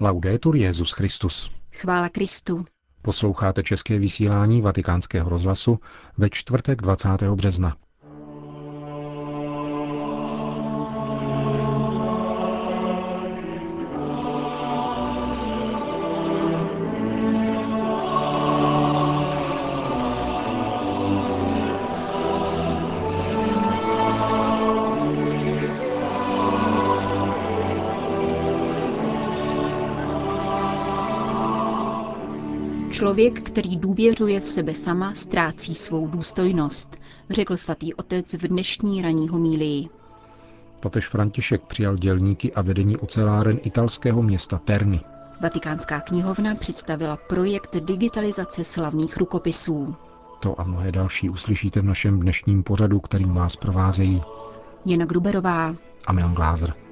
Laudetur Jezus Christus. Chvála Kristu. Posloucháte české vysílání Vatikánského rozhlasu ve čtvrtek 20. března. Člověk, který důvěřuje v sebe sama, ztrácí svou důstojnost, řekl svatý otec v dnešní ranní homílii. Papež František přijal dělníky a vedení oceláren italského města Terny. Vatikánská knihovna představila projekt digitalizace slavných rukopisů. To a mnohé další uslyšíte v našem dnešním pořadu, kterým vás provázejí Jana Gruberová a Milan Glázer.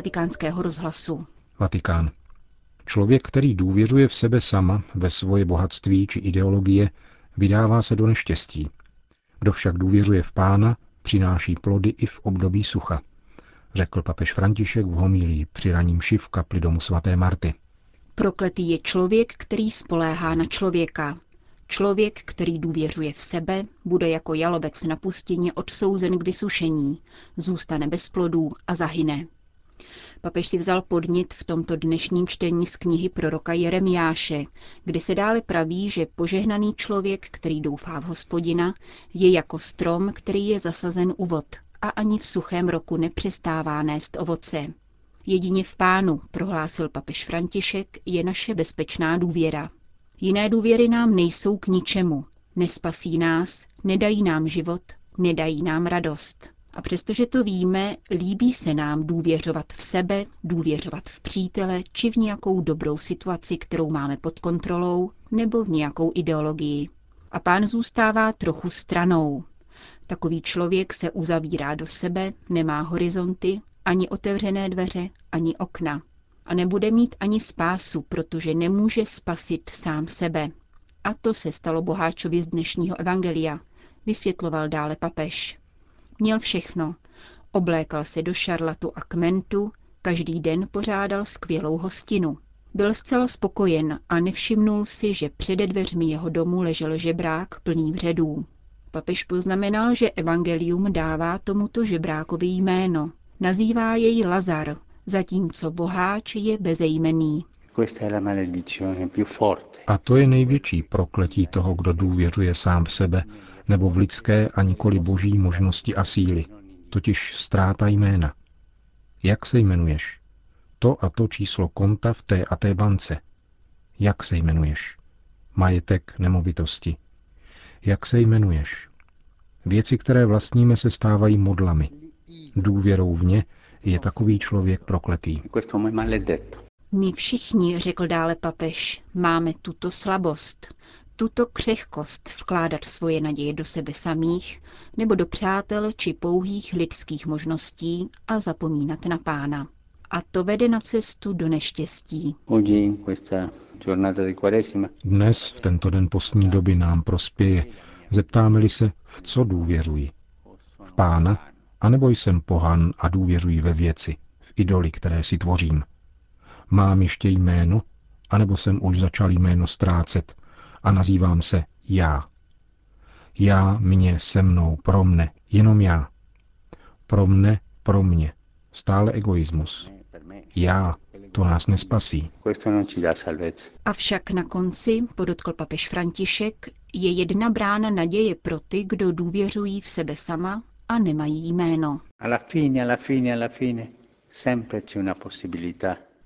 Vatikánského rozhlasu. Vatikán. Člověk, který důvěřuje v sebe sama, ve svoje bohatství či ideologie, vydává se do neštěstí. Kdo však důvěřuje v pána, přináší plody i v období sucha, řekl papež František v homílii při raním šiv kapli domu svaté Marty. Prokletý je člověk, který spoléhá na člověka. Člověk, který důvěřuje v sebe, bude jako jalobec na pustině odsouzen k vysušení, zůstane bez plodů a zahyne. Papež si vzal podnit v tomto dnešním čtení z knihy proroka Jeremiáše, kde se dále praví, že požehnaný člověk, který doufá v hospodina, je jako strom, který je zasazen u vod a ani v suchém roku nepřestává nést ovoce. Jedině v pánu, prohlásil papež František, je naše bezpečná důvěra. Jiné důvěry nám nejsou k ničemu. Nespasí nás, nedají nám život, nedají nám radost. A přestože to víme, líbí se nám důvěřovat v sebe, důvěřovat v přítele či v nějakou dobrou situaci, kterou máme pod kontrolou, nebo v nějakou ideologii. A pán zůstává trochu stranou. Takový člověk se uzavírá do sebe, nemá horizonty, ani otevřené dveře, ani okna. A nebude mít ani spásu, protože nemůže spasit sám sebe. A to se stalo boháčovi z dnešního evangelia, vysvětloval dále papež. Měl všechno. Oblékal se do šarlatu a kmentu, každý den pořádal skvělou hostinu. Byl zcela spokojen a nevšimnul si, že přede dveřmi jeho domu ležel žebrák plný vředů. Papež poznamenal, že evangelium dává tomuto žebrákovi jméno. Nazývá jej Lazar, zatímco boháč je bezejmený. A to je největší prokletí toho, kdo důvěřuje sám v sebe, nebo v lidské a nikoli boží možnosti a síly, totiž ztráta jména. Jak se jmenuješ? To a to číslo konta v té a té bance. Jak se jmenuješ? Majetek, nemovitosti. Jak se jmenuješ? Věci, které vlastníme, se stávají modlami. Důvěrou v ně je takový člověk prokletý. My všichni, řekl dále papež, máme tuto slabost, tuto křehkost vkládat svoje naděje do sebe samých nebo do přátel či pouhých lidských možností a zapomínat na pána. A to vede na cestu do neštěstí. Dnes, v tento den postní doby, nám prospěje, zeptáme-li se, v co důvěřuji. V pána, anebo jsem pohan a důvěřuji ve věci, v idoly, které si tvořím. Mám ještě jméno, anebo jsem už začal jméno ztrácet a nazývám se já. Já, mě, se mnou, pro mne, jenom já. Pro mne, pro mě. Stále egoismus. Já, to nás nespasí. Avšak na konci, podotkl papež František, je jedna brána naděje pro ty, kdo důvěřují v sebe sama a nemají jméno.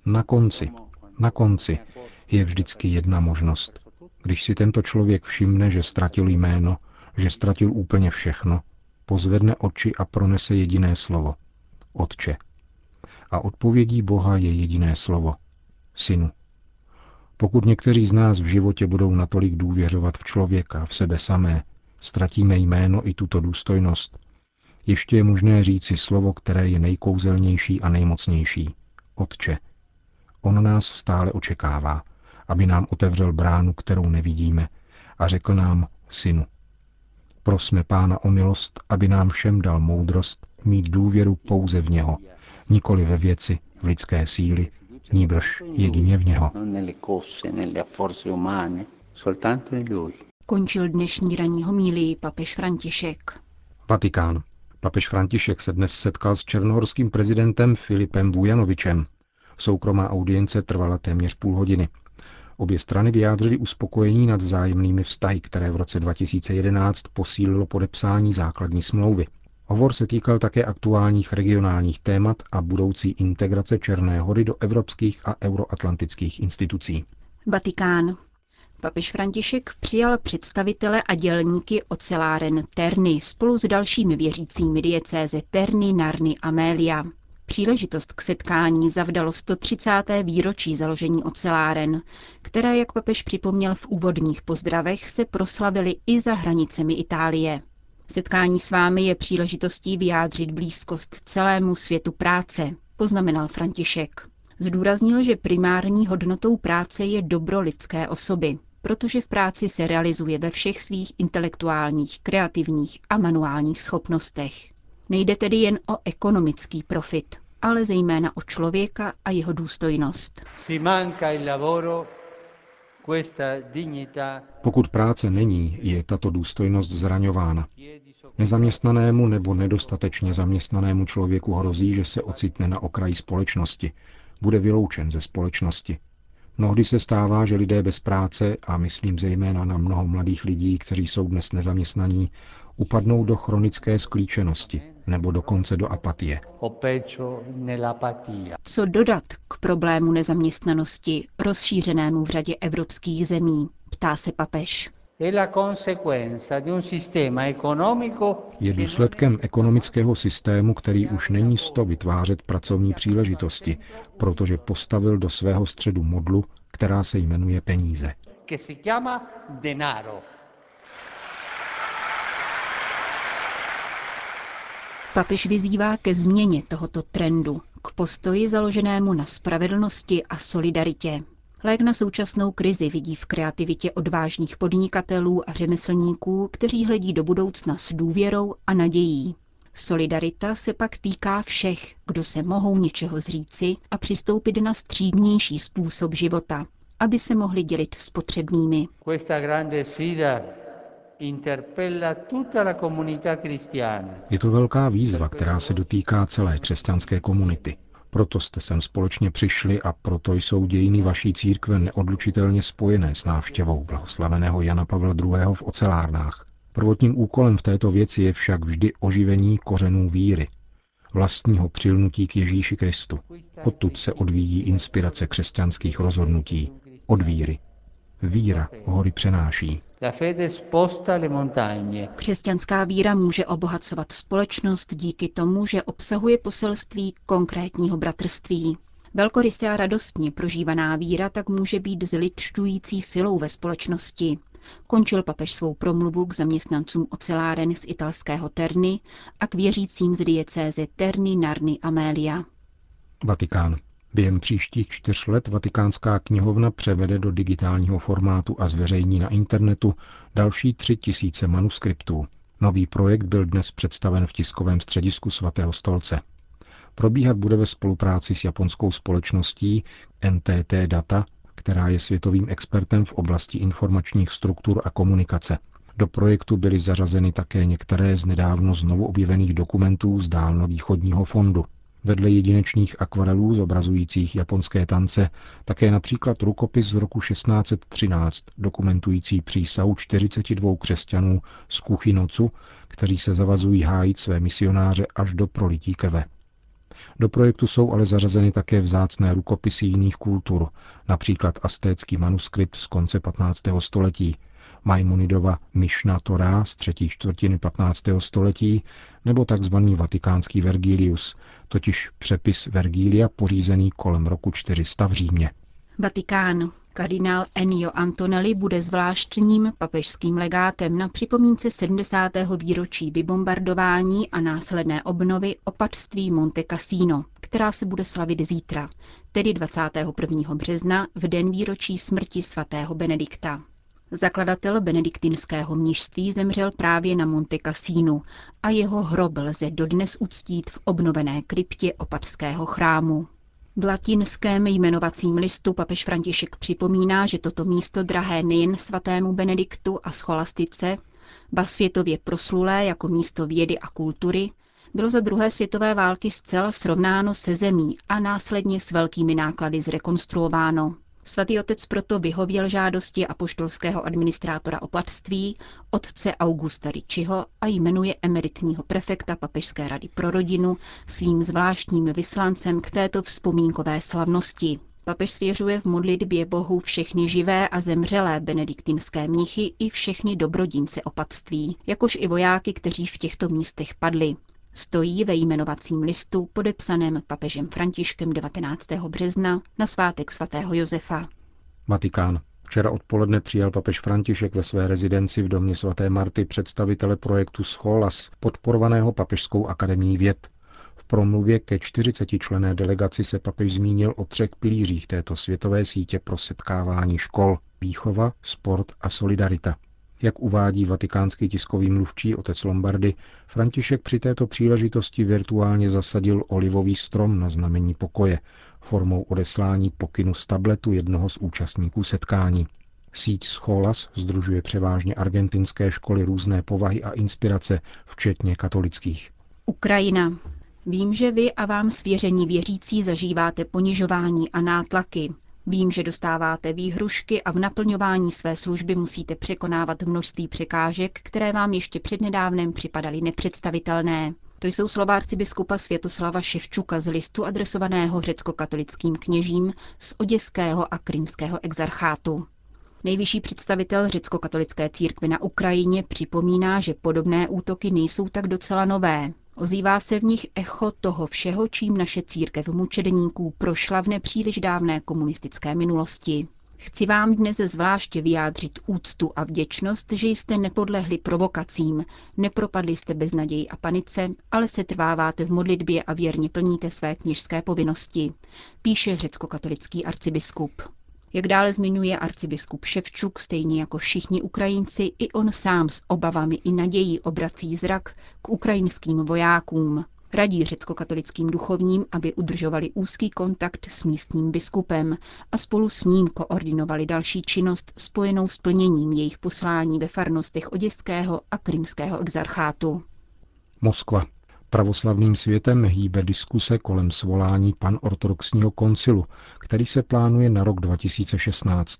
Na konci, na konci je vždycky jedna možnost. Když si tento člověk všimne, že ztratil jméno, že ztratil úplně všechno, pozvedne oči a pronese jediné slovo. Otče. A odpovědí Boha je jediné slovo. Synu. Pokud někteří z nás v životě budou natolik důvěřovat v člověka, v sebe samé, ztratíme jméno i tuto důstojnost, Ještě je možné říci slovo, které je nejkouzelnější a nejmocnější. Otče. On nás stále očekává, aby nám otevřel bránu, kterou nevidíme, a řekl nám, synu. Prosme Pána o milost, aby nám všem dal moudrost mít důvěru pouze v něho, nikoli ve věci, v lidské síly, níbrž jedině v něho. Končil dnešní ranní homílii papež František. Vatikán. Papež František se dnes setkal s černohorským prezidentem Filipem Vujanovičem. Soukromá audience trvala téměř půl hodiny. Obě strany vyjádřily uspokojení nad vzájemnými vztahy, které v roce 2011 posílilo podepsání základní smlouvy. Hovor se týkal také aktuálních regionálních témat a budoucí integrace Černé hory do evropských a euroatlantických institucí. Vatikán. Papež František přijal představitele a dělníky oceláren Terny spolu s dalšími věřícími diecéze Terny, Narny a Mélia. Příležitost k setkání zavdalo 130. výročí založení oceláren, které, jak papež připomněl v úvodních pozdravech, se proslavily i za hranicemi Itálie. Setkání s vámi je příležitostí vyjádřit blízkost celému světu práce, poznamenal František. Zdůraznil, že primární hodnotou práce je dobro lidské osoby, protože v práci se realizuje ve všech svých intelektuálních, kreativních a manuálních schopnostech. Nejde tedy jen o ekonomický profit, ale zejména o člověka a jeho důstojnost. Pokud práce není, je tato důstojnost zraňována. Nezaměstnanému nebo nedostatečně zaměstnanému člověku hrozí, že se ocitne na okraji společnosti, bude vyloučen ze společnosti. Mnohdy se stává, že lidé bez práce, a myslím zejména na mnoho mladých lidí, kteří jsou dnes nezaměstnaní, upadnou do chronické sklíčenosti nebo dokonce do apatie. Co dodat k problému nezaměstnanosti rozšířenému v řadě evropských zemí, ptá se papež. Je důsledkem ekonomického systému, který už není sto vytvářet pracovní příležitosti, protože postavil do svého středu modlu, která se jmenuje peníze. Papež vyzývá ke změně tohoto trendu, k postoji založenému na spravedlnosti a solidaritě. Lék na současnou krizi vidí v kreativitě odvážných podnikatelů a řemeslníků, kteří hledí do budoucna s důvěrou a nadějí. Solidarita se pak týká všech, kdo se mohou něčeho zříci a přistoupit na střídnější způsob života, aby se mohli dělit s potřebnými. Je to velká výzva, která se dotýká celé křesťanské komunity. Proto jste sem společně přišli a proto jsou dějiny vaší církve neodlučitelně spojené s návštěvou blahoslaveného Jana Pavla II. v ocelárnách. Prvotním úkolem v této věci je však vždy oživení kořenů víry, vlastního přilnutí k Ježíši Kristu. Odtud se odvíjí inspirace křesťanských rozhodnutí, od víry. Víra hory přenáší. Křesťanská víra může obohacovat společnost díky tomu, že obsahuje poselství konkrétního bratrství. Velkorysé a radostně prožívaná víra tak může být zličťující silou ve společnosti. Končil papež svou promluvu k zaměstnancům oceláren z italského Terny a k věřícím z diecéze Terny, Narny, Amélia. Vatikán. Během příštích čtyř let Vatikánská knihovna převede do digitálního formátu a zveřejní na internetu další tři tisíce manuskriptů. Nový projekt byl dnes představen v tiskovém středisku svatého stolce. Probíhat bude ve spolupráci s japonskou společností NTT Data, která je světovým expertem v oblasti informačních struktur a komunikace. Do projektu byly zařazeny také některé z nedávno znovu objevených dokumentů z Dálno-východního fondu. Vedle jedinečných akvarelů zobrazujících japonské tance také například rukopis z roku 1613 dokumentující přísahu 42 křesťanů z Kuchinocu, kteří se zavazují hájit své misionáře až do prolití krve. Do projektu jsou ale zařazeny také vzácné rukopisy jiných kultur, například astécký manuskript z konce 15. století, Maimonidova Mishna Torah z třetí čtvrtiny 15. století nebo tzv. vatikánský Vergilius, totiž přepis Vergilia pořízený kolem roku 400 v Římě. Vatikán. Kardinál Ennio Antonelli bude zvláštním papežským legátem na připomínce 70. výročí vybombardování a následné obnovy opatství Monte Cassino, která se bude slavit zítra, tedy 21. března, v den výročí smrti svatého Benedikta. Zakladatel benediktinského mnižství zemřel právě na Monte Cassino a jeho hrob lze dodnes uctít v obnovené kryptě opatského chrámu. V latinském jmenovacím listu papež František připomíná, že toto místo drahé nejen svatému Benediktu a scholastice, ba světově proslulé jako místo vědy a kultury, bylo za druhé světové války zcela srovnáno se zemí a následně s velkými náklady zrekonstruováno. Svatý otec proto vyhověl žádosti apoštolského administrátora opatství, otce Augusta Ričiho a jmenuje emeritního prefekta Papežské rady pro rodinu svým zvláštním vyslancem k této vzpomínkové slavnosti. Papež svěřuje v modlitbě Bohu všechny živé a zemřelé benediktinské mnichy i všechny dobrodince opatství, jakož i vojáky, kteří v těchto místech padli. Stojí ve jmenovacím listu podepsaném papežem Františkem 19. března na svátek svatého Josefa. Vatikán. Včera odpoledne přijal papež František ve své rezidenci v domě svaté Marty představitele projektu Scholas, podporovaného Papežskou akademií věd. V promluvě ke 40 člené delegaci se papež zmínil o třech pilířích této světové sítě pro setkávání škol – výchova, sport a solidarita. Jak uvádí vatikánský tiskový mluvčí otec Lombardy, František při této příležitosti virtuálně zasadil olivový strom na znamení pokoje, formou odeslání pokynu z tabletu jednoho z účastníků setkání. Síť Scholas združuje převážně argentinské školy různé povahy a inspirace, včetně katolických. Ukrajina. Vím, že vy a vám svěření věřící zažíváte ponižování a nátlaky, Vím, že dostáváte výhrušky a v naplňování své služby musíte překonávat množství překážek, které vám ještě přednedávnem připadaly nepředstavitelné. To jsou slova arcibiskupa Světoslava Ševčuka z listu adresovaného řecko-katolickým kněžím z oděského a krymského exarchátu. Nejvyšší představitel řecko-katolické církve na Ukrajině připomíná, že podobné útoky nejsou tak docela nové. Ozývá se v nich echo toho všeho, čím naše církev mučedníků prošla v nepříliš dávné komunistické minulosti. Chci vám dnes zvláště vyjádřit úctu a vděčnost, že jste nepodlehli provokacím, nepropadli jste bez naději a panice, ale se trváváte v modlitbě a věrně plníte své kněžské povinnosti, píše řecko-katolický arcibiskup. Jak dále zmiňuje arcibiskup Ševčuk, stejně jako všichni Ukrajinci, i on sám s obavami i nadějí obrací zrak k ukrajinským vojákům. Radí řecko-katolickým duchovním, aby udržovali úzký kontakt s místním biskupem a spolu s ním koordinovali další činnost spojenou s plněním jejich poslání ve farnostech oděského a krymského exarchátu. Moskva. Pravoslavným světem hýbe diskuse kolem svolání panortodoxního koncilu, který se plánuje na rok 2016.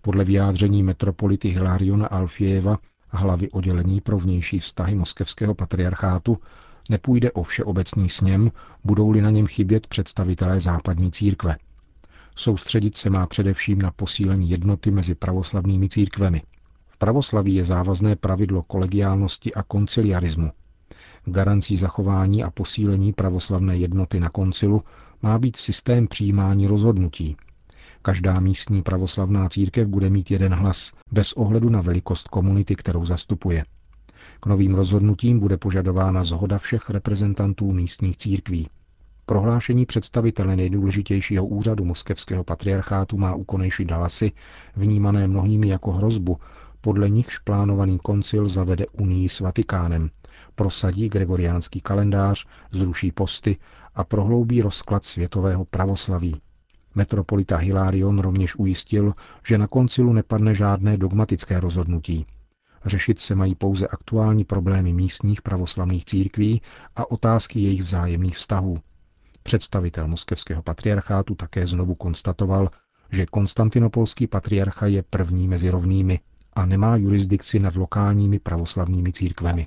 Podle vyjádření metropolity Hilariona Alfieva, hlavy oddělení pro vnější vztahy moskevského patriarchátu, nepůjde o všeobecný sněm, budou-li na něm chybět představitelé západní církve. Soustředit se má především na posílení jednoty mezi pravoslavnými církvemi. V pravoslaví je závazné pravidlo kolegiálnosti a konciliarismu, Garancí zachování a posílení pravoslavné jednoty na koncilu má být systém přijímání rozhodnutí. Každá místní pravoslavná církev bude mít jeden hlas, bez ohledu na velikost komunity, kterou zastupuje. K novým rozhodnutím bude požadována zhoda všech reprezentantů místních církví. Prohlášení představitele nejdůležitějšího úřadu moskevského patriarchátu má ukonejší Dalasy, vnímané mnohými jako hrozbu, podle nichž plánovaný koncil zavede unii s Vatikánem, prosadí gregoriánský kalendář, zruší posty a prohloubí rozklad světového pravoslaví. Metropolita Hilarion rovněž ujistil, že na koncilu nepadne žádné dogmatické rozhodnutí. Řešit se mají pouze aktuální problémy místních pravoslavných církví a otázky jejich vzájemných vztahů. Představitel moskevského patriarchátu také znovu konstatoval, že konstantinopolský patriarcha je první mezi rovnými a nemá jurisdikci nad lokálními pravoslavnými církvemi.